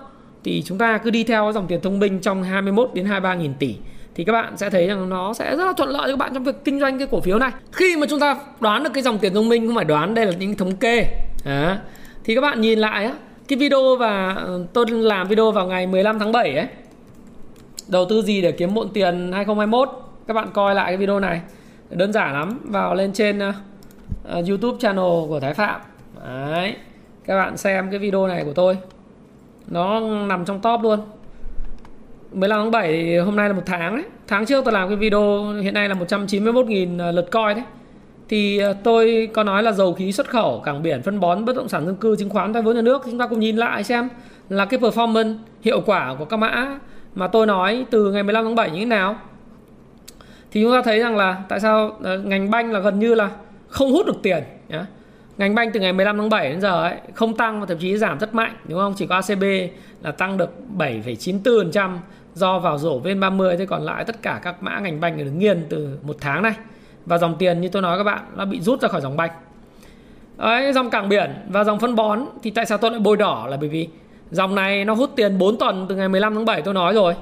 Thì chúng ta cứ đi theo dòng tiền thông minh trong 21 đến 23 nghìn tỷ. Thì các bạn sẽ thấy rằng nó sẽ rất là thuận lợi cho các bạn trong việc kinh doanh cái cổ phiếu này. Khi mà chúng ta đoán được cái dòng tiền thông minh không phải đoán đây là những thống kê. À, thì các bạn nhìn lại á, cái video và ờ, tôi làm video vào ngày 15 tháng 7 ấy. Đầu tư gì để kiếm muộn tiền 2021 các bạn coi lại cái video này. Đơn giản lắm vào lên trên uh, YouTube channel của Thái Phạm. Đấy các bạn xem cái video này của tôi. Nó nằm trong top luôn. 15 tháng 7 thì hôm nay là một tháng đấy. Tháng trước tôi làm cái video, hiện nay là 191.000 à, lượt coi đấy. Thì à, tôi có nói là dầu khí xuất khẩu, cảng biển, phân bón, bất động sản dân cư, chứng khoán tài vốn nhà nước, chúng ta cùng nhìn lại xem là cái performance, hiệu quả của các mã mà tôi nói từ ngày 15 tháng 7 như thế nào. Thì chúng ta thấy rằng là tại sao à, ngành banh là gần như là không hút được tiền, nhá ngành banh từ ngày 15 tháng 7 đến giờ ấy, không tăng và thậm chí giảm rất mạnh đúng không? Chỉ có ACB là tăng được 7,94% do vào rổ VN30 thế còn lại tất cả các mã ngành banh đứng nghiêng từ một tháng này. Và dòng tiền như tôi nói các bạn nó bị rút ra khỏi dòng banh. Đấy, dòng cảng biển và dòng phân bón thì tại sao tôi lại bôi đỏ? Là bởi vì dòng này nó hút tiền 4 tuần từ ngày 15 tháng 7 tôi nói rồi.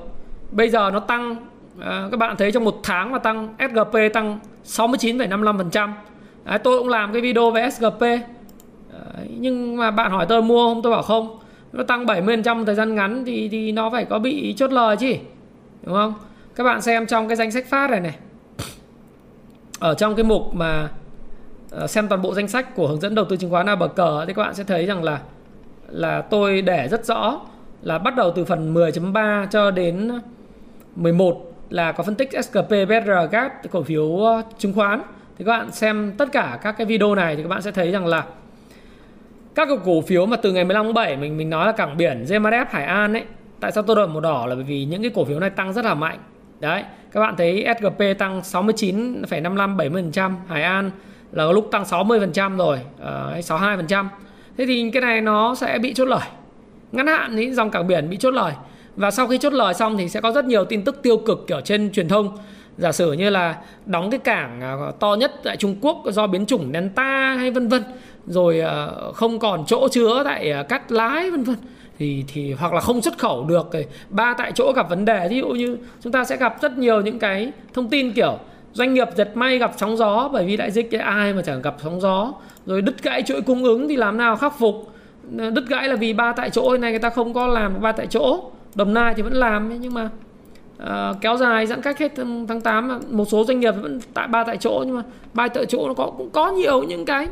Bây giờ nó tăng à, các bạn thấy trong một tháng mà tăng SGP tăng 69,55% Đấy, tôi cũng làm cái video về SGP Đấy, nhưng mà bạn hỏi tôi mua không tôi bảo không nó tăng 70% thời gian ngắn thì thì nó phải có bị chốt lời chứ đúng không các bạn xem trong cái danh sách phát này này ở trong cái mục mà xem toàn bộ danh sách của hướng dẫn đầu tư chứng khoán bờ cờ thì các bạn sẽ thấy rằng là là tôi để rất rõ là bắt đầu từ phần 10.3 cho đến 11 là có phân tích SKP, BR, GAT cổ phiếu chứng khoán thì các bạn xem tất cả các cái video này thì các bạn sẽ thấy rằng là các cái cổ phiếu mà từ ngày 15 tháng 7 mình mình nói là cảng biển GMRF Hải An ấy tại sao tôi đổi màu đỏ là bởi vì những cái cổ phiếu này tăng rất là mạnh. Đấy các bạn thấy SGP tăng 69,55 70% Hải An là lúc tăng 60% rồi ờ, uh, 62% thế thì cái này nó sẽ bị chốt lời. Ngắn hạn thì dòng cảng biển bị chốt lời. Và sau khi chốt lời xong thì sẽ có rất nhiều tin tức tiêu cực kiểu trên truyền thông giả sử như là đóng cái cảng à, to nhất tại Trung Quốc do biến chủng Delta hay vân vân, rồi à, không còn chỗ chứa tại à, cắt lái, vân vân, thì thì hoặc là không xuất khẩu được ba tại chỗ gặp vấn đề. Ví dụ như chúng ta sẽ gặp rất nhiều những cái thông tin kiểu doanh nghiệp giật may gặp sóng gió bởi vì đại dịch cái ai mà chẳng gặp sóng gió, rồi đứt gãy chuỗi cung ứng thì làm nào khắc phục? Đứt gãy là vì ba tại chỗ này người ta không có làm ba tại chỗ, đồng nai thì vẫn làm nhưng mà uh, kéo dài giãn cách hết tháng 8 một số doanh nghiệp vẫn tại ba tại chỗ nhưng mà ba tại chỗ nó có cũng có nhiều những cái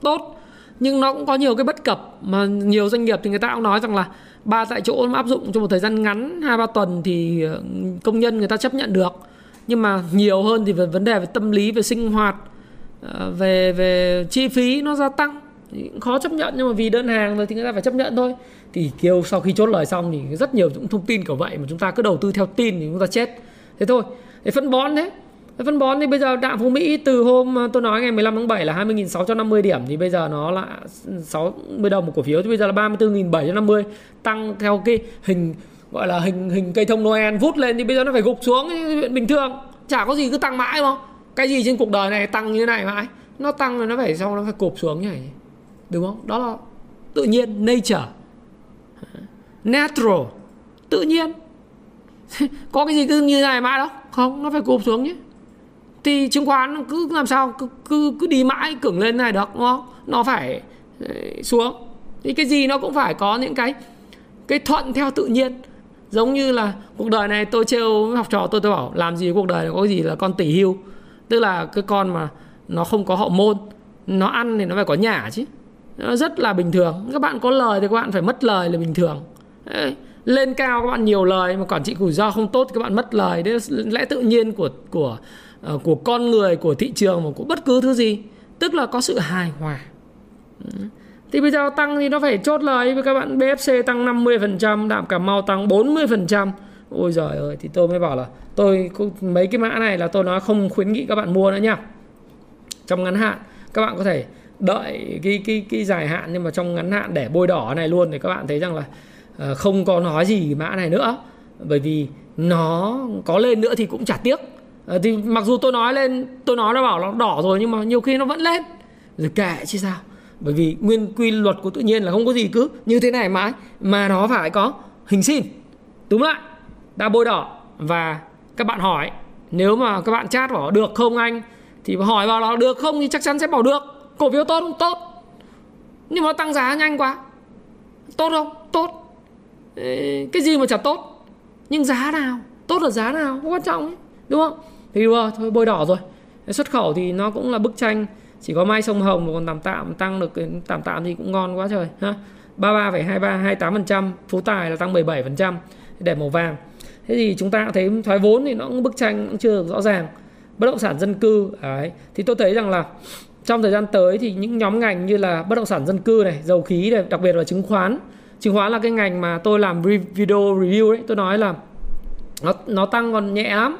tốt nhưng nó cũng có nhiều cái bất cập. Mà nhiều doanh nghiệp thì người ta cũng nói rằng là ba tại chỗ áp dụng trong một thời gian ngắn hai ba tuần thì ờ, công nhân người ta chấp nhận được. Nhưng mà nhiều hơn thì về vấn đề về tâm lý về sinh hoạt ờ, về về chi phí nó gia tăng. Thì khó chấp nhận nhưng mà vì đơn hàng rồi thì người ta phải chấp nhận thôi thì kêu sau khi chốt lời xong thì rất nhiều những thông tin kiểu vậy mà chúng ta cứ đầu tư theo tin thì chúng ta chết. Thế thôi. Để phân bón đấy phân bón thì bây giờ đạm phú Mỹ từ hôm à, tôi nói ngày 15 tháng 7 là 20.650 điểm thì bây giờ nó là 60 đồng một cổ phiếu, thì bây giờ là 34.750 tăng theo cái hình, gọi là hình hình cây thông Noel vút lên thì bây giờ nó phải gục xuống. Bình thường, chả có gì cứ tăng mãi không cái gì trên cuộc đời này tăng như thế này mãi, nó tăng rồi nó phải, xong nó phải cụp xuống như này. Đúng không? Đó là tự nhiên, nature natural. Tự nhiên. Có cái gì cứ như này mãi đâu không nó phải cụp xuống nhé. Thì chứng khoán cứ làm sao? Cứ cứ, cứ đi mãi cứng lên này được đúng không? Nó phải ờ, xuống. Thì cái gì nó cũng phải có những cái cái thuận theo tự nhiên. Giống như là cuộc đời này tôi trêu học trò tôi tôi bảo làm gì cuộc đời này có cái gì là con tỷ hưu. Tức là cái con mà nó không có hậu môn nó ăn thì nó phải có nhà chứ. Nó rất là bình thường. Các bạn có lời thì các bạn phải mất lời là bình thường. Đấy. lên cao các bạn nhiều lời mà quản trị rủi ro không tốt thì các bạn mất lời đấy là lẽ tự nhiên của của ờ, của con người của thị trường mà của bất cứ thứ gì tức là có sự hài hòa thì bây giờ tăng thì nó phải chốt lời với các bạn BFC tăng 50%, đạm Cà Mau tăng 40%. Ôi giời ơi thì tôi mới bảo là tôi mấy cái mã này là tôi nói không khuyến nghị các bạn mua nữa nha. Trong ngắn hạn các bạn có thể đợi cái cái cái dài hạn nhưng mà trong ngắn hạn để bôi đỏ này luôn thì các bạn thấy rằng là Ờ, không có nói gì mã này nữa. Bởi vì nó có lên nữa thì cũng chả tiếc. Ờ, thì mặc dù tôi nói lên, tôi nói nó bảo nó đỏ rồi nhưng mà nhiều khi nó vẫn lên. Rồi kệ chứ sao. Bởi vì nguyên quy luật của tự nhiên là không có gì cứ như thế này mãi, mà nó phải có hình sin. Túm lại đã bôi đỏ. Và các bạn hỏi, nếu mà các bạn chat bảo được không anh? Thì hỏi vào là được không thì chắc chắn sẽ bảo được. Cổ phiếu tốt không? Tốt. Nhưng mà tăng giá nhanh quá. Tốt không? Tốt. Ờ, cái gì mà chả tốt? Nhưng giá nào? Tốt là giá nào? Không quan trọng ấy. đúng không? Thì đùa thôi bôi đỏ rồi. Xuất khẩu thì nó cũng là bức tranh. Chỉ có mai sông hồng mà còn tạm tạm tăng được ừ, tạm tạm thì cũng ngon quá trời ha. 33,23 28% phú tài là tăng 17% để màu vàng. Thế thì chúng ta thấy thoái vốn thì nó cũng bức tranh cũng chưa được rõ ràng. Bất động sản dân cư đấy. Thì tôi thấy rằng là trong thời gian tới thì những nhóm ngành như là bất động sản dân cư này dầu khí này đặc biệt là chứng khoán chứng khoán là cái ngành mà tôi làm video review đấy tôi nói là nó nó tăng còn nhẹ lắm.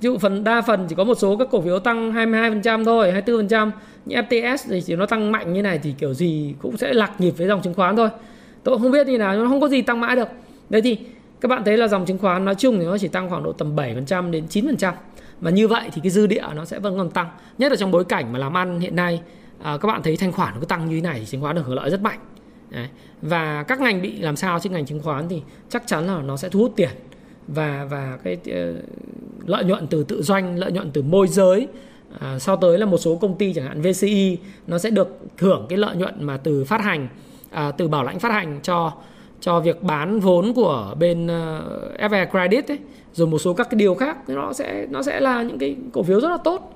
Ví dụ phần đa phần chỉ có một số các cổ phiếu tăng 22% thôi 24% như FTS thì chỉ nó tăng mạnh như này thì kiểu gì cũng sẽ lạc nhịp với dòng chứng khoán thôi. Tôi không biết như nào nó không có gì tăng mãi được. Đấy thì các bạn thấy là dòng chứng khoán nói chung thì nó chỉ tăng khoảng độ tầm 7% đến 9% và như vậy thì cái dư địa nó sẽ vẫn còn tăng. Nhất là trong bối cảnh mà làm ăn hiện nay à, các bạn thấy thanh khoản nó cứ tăng như thế này thì chứng khoán được hưởng lợi rất mạnh. Đấy. và các ngành bị làm sao trên ngành chứng khoán thì chắc chắn là nó sẽ thu hút tiền và và cái uh, lợi nhuận từ tự doanh lợi nhuận từ môi giới à, sau tới là một số công ty chẳng hạn VCI nó sẽ được hưởng cái lợi nhuận mà từ phát hành à, từ bảo lãnh phát hành cho cho việc bán vốn của bên ờ, uh, FE Credit ấy, rồi một số các cái điều khác. Nó sẽ nó sẽ là những cái cổ phiếu rất là tốt.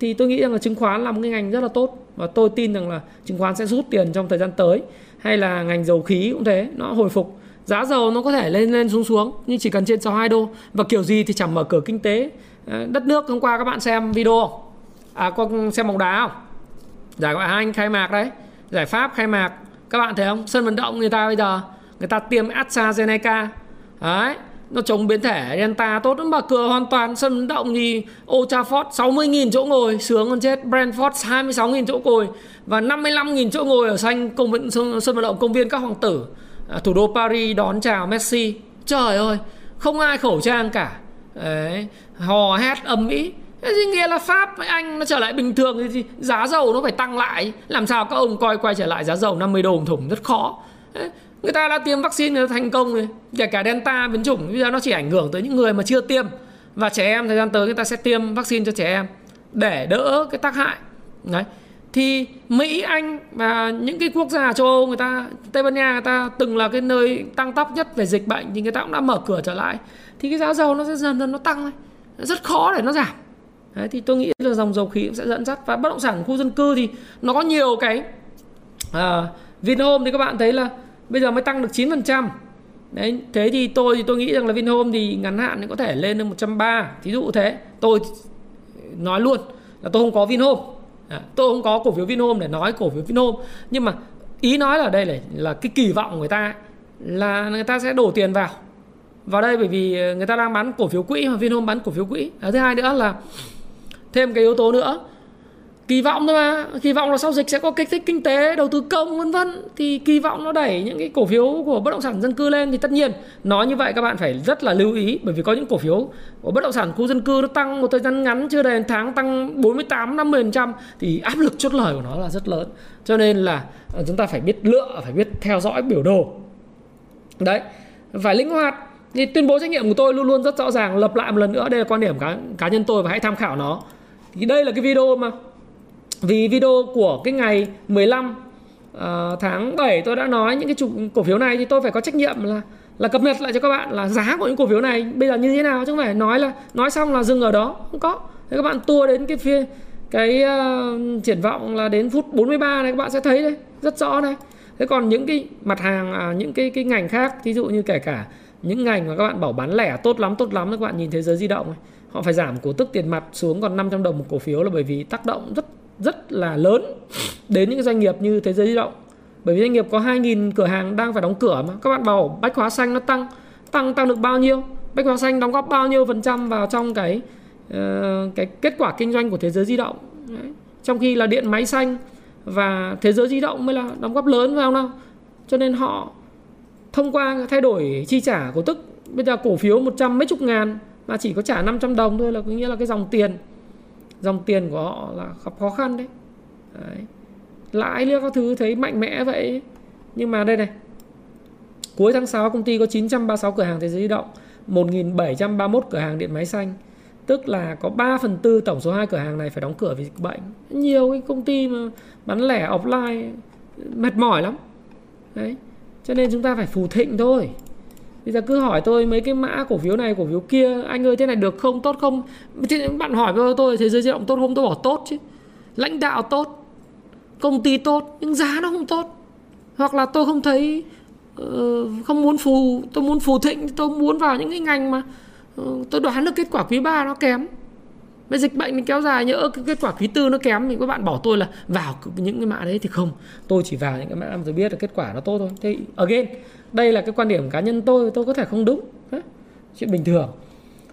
Thì tôi nghĩ rằng là chứng khoán là một cái ngành rất là tốt và tôi tin rằng là chứng khoán sẽ rút tiền trong thời gian tới hay là ngành dầu khí cũng thế, nó hồi phục. Giá dầu nó có thể lên lên xuống xuống, nhưng chỉ cần trên 62 đô. Và kiểu gì thì chẳng mở cửa kinh tế. Ờ, đất nước, hôm qua các bạn xem video. À có xem bóng đá không? Giải ngoại hạng Anh khai mạc đấy. Giải Pháp khai mạc. Các bạn thấy không? Sân vận động người ta bây giờ, người ta tiêm AstraZeneca đấy nó chống biến thể Delta tốt lắm mà cửa hoàn toàn sân động thì Old Trafford 60.000 chỗ ngồi sướng hơn chết. Brentford 26.000 chỗ ngồi và 55.000 chỗ ngồi ở xanh công viên sân, sân vận động công viên các hoàng tử. À, thủ đô Paris đón chào Messi. Trời ơi không ai khẩu trang cả. Đấy hò hét âm ĩ. Thế thì nghĩa là pháp với anh nó trở lại bình thường thì giá dầu nó phải tăng lại. Làm sao các ông coi quay trở lại giá dầu 50 đô một thùng rất khó. Đấy người ta đã tiêm vaccine người ta thành công rồi. Kể cả delta biến chủng bây giờ nó chỉ ảnh hưởng tới những người mà chưa tiêm. Và trẻ em thời gian tới người ta sẽ tiêm vaccine cho trẻ em để đỡ cái tác hại. Đấy. Thì Mỹ, Anh và những cái quốc gia châu Âu người ta Tây Ban Nha người ta từng là cái nơi tăng tốc nhất về dịch bệnh thì người ta cũng đã mở cửa trở lại. Thì cái giá dầu nó sẽ dần dần nó tăng thôi rất khó để nó giảm. Đấy, thì tôi nghĩ là dòng dầu khí cũng sẽ dẫn dắt. Và bất động sản khu dân cư thì nó có nhiều cái à, Vinhome thì các bạn thấy là bây giờ mới tăng được 9% Đấy, thế thì tôi thì tôi nghĩ rằng là Vinhome thì ngắn hạn thì có thể lên được 130 thí dụ thế tôi nói luôn là tôi không có Vinhome. À, tôi không có cổ phiếu Vinhome để nói cổ phiếu Vinhome. Nhưng mà ý nói là đây là là cái kỳ vọng của người ta là người ta sẽ đổ tiền vào. Vào đây bởi vì người ta đang bán cổ phiếu quỹ mà Vinhome bán cổ phiếu quỹ. À, thứ hai nữa là thêm cái yếu tố nữa kỳ vọng thôi mà. Kỳ vọng là sau dịch sẽ có kích thích kinh tế đầu tư công vân vân. Thì kỳ vọng nó đẩy những cái cổ phiếu của bất động sản dân cư lên thì tất nhiên nói như vậy các bạn phải rất là lưu ý bởi vì có những cổ phiếu của bất động sản khu dân cư nó tăng một thời gian ngắn chưa đầy tháng tăng 48 50% thì áp lực chốt lời của nó là rất lớn. Cho nên là ờ, chúng ta phải biết lựa phải biết theo dõi biểu đồ. Đấy phải linh hoạt. Thì tuyên bố trách nhiệm của tôi luôn luôn rất rõ ràng lập lại một lần nữa đây là quan điểm cá, cá nhân tôi và hãy tham khảo nó. Thì đây là cái video mà vì video của cái ngày 15 uh, à, tháng 7 tôi đã nói những cái chủ cổ phiếu này thì tôi phải có trách nhiệm là là cập nhật lại cho các bạn là giá của những cổ phiếu này bây giờ như thế nào chứ không phải nói là nói xong là dừng ở đó không có. Thế các bạn tua đến cái phía cái uh, triển vọng là đến phút 43 này các bạn sẽ thấy đấy rất rõ đây thế còn những cái mặt hàng à, những cái cái ngành khác ví dụ như kể cả những ngành mà các bạn bảo bán lẻ tốt lắm tốt lắm các bạn nhìn thế giới di động ấy, họ phải giảm cổ tức tiền mặt xuống còn 500 đồng một cổ phiếu là bởi vì tác động rất rất là lớn đến những doanh nghiệp như thế giới di động. Bởi vì doanh nghiệp có 2.000 cửa hàng đang phải đóng cửa mà. Các bạn bảo bách hóa xanh nó tăng tăng tăng được bao nhiêu? Bách hóa xanh đóng góp bao nhiêu phần trăm vào trong cái uh, cái kết quả kinh doanh của thế giới di động? Đấy. trong khi là điện máy xanh và thế giới di động mới là đóng góp lớn vào nào? Cho nên họ thông qua thay đổi chi trả cổ tức bây giờ cổ phiếu một trăm mấy chục ngàn mà chỉ có trả 500 đồng thôi là có nghĩa là cái dòng tiền dòng tiền của họ là gặp khó khăn đấy, đấy. lãi liếc các thứ thấy mạnh mẽ vậy. Nhưng mà đây này cuối tháng 6 công ty có 936 cửa hàng thế giới di động 1731 cửa hàng điện máy xanh. Tức là có 3 phần tư tổng số hai cửa hàng này phải đóng cửa vì dịch bệnh. Nhiều cái công ty mà bán lẻ offline mệt mỏi lắm. Đấy. Cho nên chúng ta phải phù thịnh thôi bây giờ cứ hỏi tôi mấy cái mã cổ phiếu này, cổ phiếu kia, anh ơi, thế này được không, tốt không? Thế bạn hỏi với tôi, thế giới di động tốt không? Tôi bảo tốt chứ. Lãnh đạo tốt, công ty tốt, nhưng giá nó không tốt. Hoặc là tôi không thấy ờ, không muốn phù, tôi muốn phù thịnh, tôi muốn vào những cái ngành mà ờ, tôi đoán được kết quả quý 3 nó kém. Với dịch bệnh kéo dài, nhỡ cái kết quả quý tư nó kém thì các bạn bảo tôi là vào những cái mã đấy thì không. Tôi chỉ vào những cái mã mà tôi biết là kết quả nó tốt thôi. Thế again đây là cái quan điểm cá nhân tôi tôi có thể không đúng. Chuyện bình thường.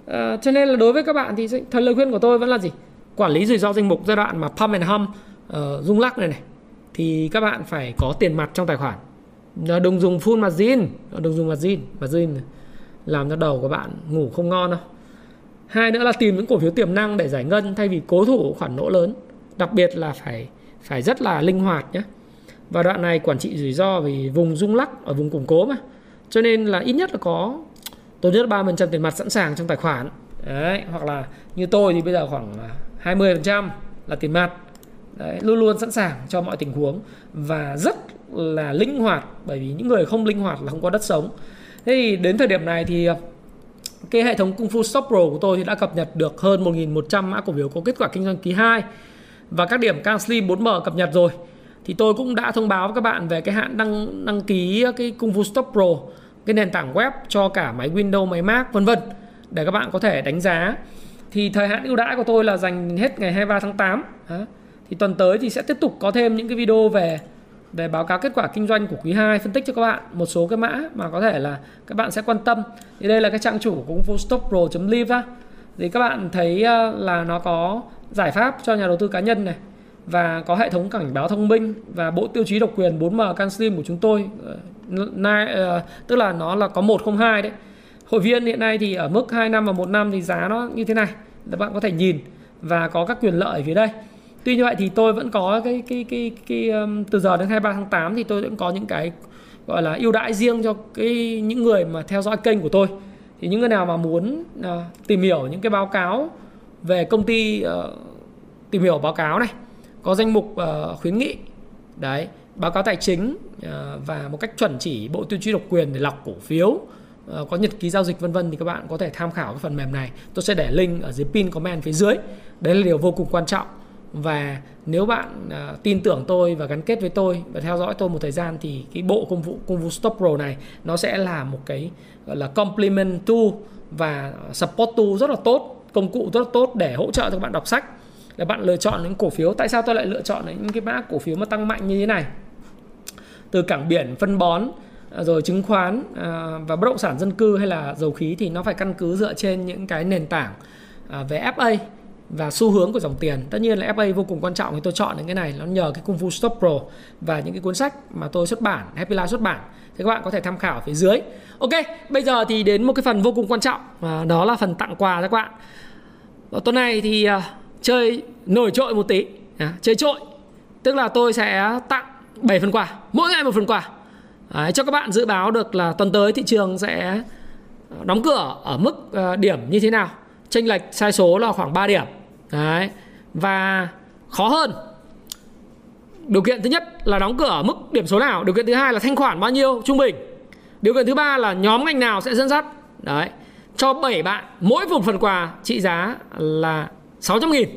À, cho nên là đối với các bạn thì thời lời khuyên của tôi vẫn là gì? Quản lý rủi ro danh mục giai đoạn mà pump and hum uh, rung lắc này này thì các bạn phải có tiền mặt trong tài khoản. Đừng dùng full margin đừng dùng margin margin làm cho đầu của bạn ngủ không ngon đâu. Hai nữa là tìm những cổ phiếu tiềm năng để giải ngân thay vì cố thủ khoản lỗ lớn. Đặc biệt là phải phải rất là linh hoạt nhé và đoạn này quản trị rủi ro vì vùng rung lắc ở vùng củng cố mà. Cho nên là ít nhất là có tốt nhất ba phần trăm tiền mặt sẵn sàng trong tài khoản. Đấy hoặc là như tôi thì bây giờ khoảng 20 phần trăm là tiền mặt. Đấy, luôn luôn sẵn sàng cho mọi tình huống. Và rất là linh hoạt bởi vì những người không linh hoạt là không có đất sống. Thế thì đến thời điểm này thì ờ, cái hệ thống Kung Fu Stop Pro của tôi thì đã cập nhật được hơn 1.100 mã cổ phiếu có kết quả kinh doanh quý 2 và các điểm Kang Slim 4M cập nhật rồi thì tôi cũng đã thông báo với các bạn về cái hạn đăng đăng ký cái Kung Fu Stop Pro cái nền tảng web cho cả máy Windows, máy Mac vân vân để các bạn có thể đánh giá. Thì thời hạn ưu đãi của tôi là dành hết ngày 23 tháng 8 thì tuần tới thì sẽ tiếp tục có thêm những cái video về về báo cáo kết quả kinh doanh của quý 2 phân tích cho các bạn một số cái mã mà có thể là các bạn sẽ quan tâm. Thì đây là cái trang chủ của infostokpro.live á. Thì các bạn thấy à, là nó có giải pháp cho nhà đầu tư cá nhân này và có hệ thống cảnh báo thông minh và bộ tiêu chí độc quyền 4M CanSlim của chúng tôi ờ, ờ, tức là nó là có 102 đấy. Hội viên hiện nay thì ở mức 2 năm và 1 năm thì giá nó như thế này các bạn có thể nhìn và có các quyền lợi ở phía đây. Tuy như vậy thì tôi vẫn có cái cái cái cái từ giờ đến 23 tháng 8 thì tôi vẫn có những cái gọi là ưu đãi riêng cho cái những người mà theo dõi kênh của tôi. Thì những người nào mà muốn uh, tìm hiểu những cái báo cáo về công ty uh, tìm hiểu báo cáo này có danh mục uh, khuyến nghị. Đấy báo cáo tài chính uh, và một cách chuẩn chỉ bộ tiêu chí độc quyền để lọc cổ phiếu uh, có nhật ký giao dịch vân vân thì các bạn có thể tham khảo cái phần mềm này. Tôi sẽ để link ở dưới pin comment phía dưới. Đấy là điều vô cùng quan trọng. Và nếu bạn uh, tin tưởng tôi và gắn kết với tôi và theo dõi tôi một thời gian thì cái bộ công vụ công vụ Stop Pro này nó sẽ là một cái gọi là complement tool và support tool rất là tốt công cụ rất là tốt để hỗ trợ cho các bạn đọc sách là bạn lựa chọn những cổ phiếu. Tại sao tôi lại lựa chọn những cái mã cổ phiếu mà tăng mạnh như thế này? Từ cảng biển, phân bón à, rồi chứng khoán à, và bất động sản dân cư hay là dầu khí thì nó phải căn cứ dựa trên những cái nền tảng à, về FA và xu hướng của dòng tiền. Tất nhiên là FA vô cùng quan trọng thì tôi chọn những cái này, nó nhờ cái công Fu Stop Pro và những cái cuốn sách mà tôi xuất bản, Happy Life xuất bản. Thì các bạn có thể tham khảo phía dưới. Ok, bây giờ thì đến một cái phần vô cùng quan trọng và đó là phần tặng quà cho các bạn. Và tuần này thì chơi nổi trội một tí. À, chơi trội. Tức là tôi sẽ tặng 7 phần quà mỗi ngày một phần quà. À, cho các bạn dự báo được là tuần tới thị trường sẽ đóng cửa ở mức uh, điểm như thế nào. Chênh lệch sai số là khoảng 3 điểm. Đấy và khó hơn. Điều kiện thứ nhất là đóng cửa ở mức điểm số nào? Điều kiện thứ hai là thanh khoản bao nhiêu trung bình? Điều kiện thứ ba là nhóm ngành nào sẽ dẫn dắt? Đấy cho 7 bạn mỗi một phần quà trị giá là 600 nghìn.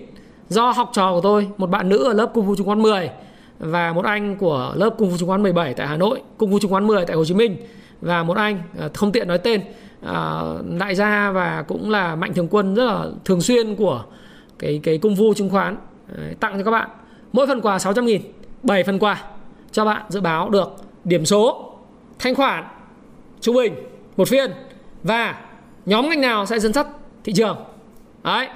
Do học trò của tôi, một bạn nữ ở lớp cung phu chứng khoán 10 và một anh của lớp cung phu chứng khoán 17 tại Hà Nội cung phu chứng khoán 10 tại Hồ Chí Minh và một anh à, không tiện nói tên à, đại gia và cũng là mạnh thường quân rất là thường xuyên của cái cái cung phu chứng khoán tặng cho các bạn. Mỗi phần quà 600 nghìn 7 phần quà cho bạn dự báo được điểm số, thanh khoản, trung bình, một phiên và nhóm ngành nào sẽ dẫn dắt thị trường. Đấy.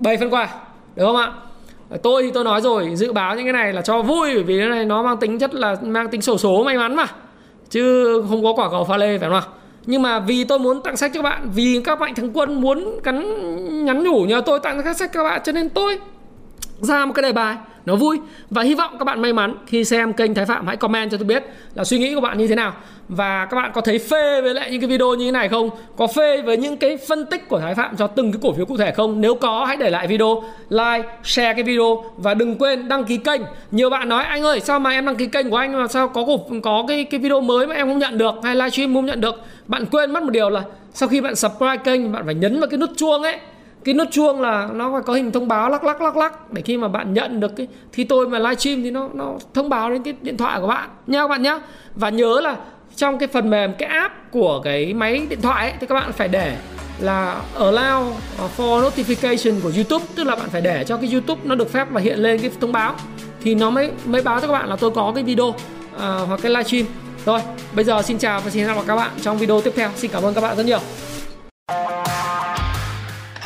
7 phần quà, được không ạ? Tôi thì tôi nói rồi, dự báo những cái này là cho vui, bởi vì cái này nó mang tính chất là mang tính sổ số may mắn mà. Chứ không có quả cầu pha lê, phải không ạ? Nhưng mà vì tôi muốn tặng sách cho các bạn, vì các bạn thằng quân muốn cắn, nhắn nhủ nhờ tôi tặng các sách cho các bạn, cho nên tôi ra một cái đề bài, nó vui. Và hy vọng các bạn may mắn khi xem kênh Thái Phạm. Hãy comment cho tôi biết là suy nghĩ của bạn như thế nào. Và các bạn có thấy phê với lại những cái video như thế này không? Có phê với những cái phân tích của Thái Phạm cho từng cái cổ phiếu cụ thể không? Nếu có, hãy để lại video, like, share cái video và đừng quên đăng ký kênh. Nhiều bạn nói, anh ơi, sao mà em đăng ký kênh của anh mà sao có cổ, có cái cái video mới mà em không nhận được hay livestream không nhận được? Bạn quên mất một điều là sau khi bạn subscribe kênh, bạn phải nhấn vào cái nút chuông ấy cái nút chuông là nó phải có hình thông báo lắc lắc lắc lắc để khi mà bạn nhận được cái thì tôi mà livestream thì nó nó thông báo đến cái điện thoại của bạn. Nha các bạn nhé và nhớ là trong cái phần mềm cái app của cái máy điện thoại ấy, thì các bạn phải để là allow for notification của YouTube. Tức là bạn phải để cho cái YouTube nó được phép và hiện lên cái thông báo. Thì nó mới mới báo cho các bạn là tôi có cái video uh, hoặc cái livestream. Rồi bây giờ xin chào và xin hẹn gặp các bạn trong video tiếp theo. Xin cảm ơn các bạn rất nhiều.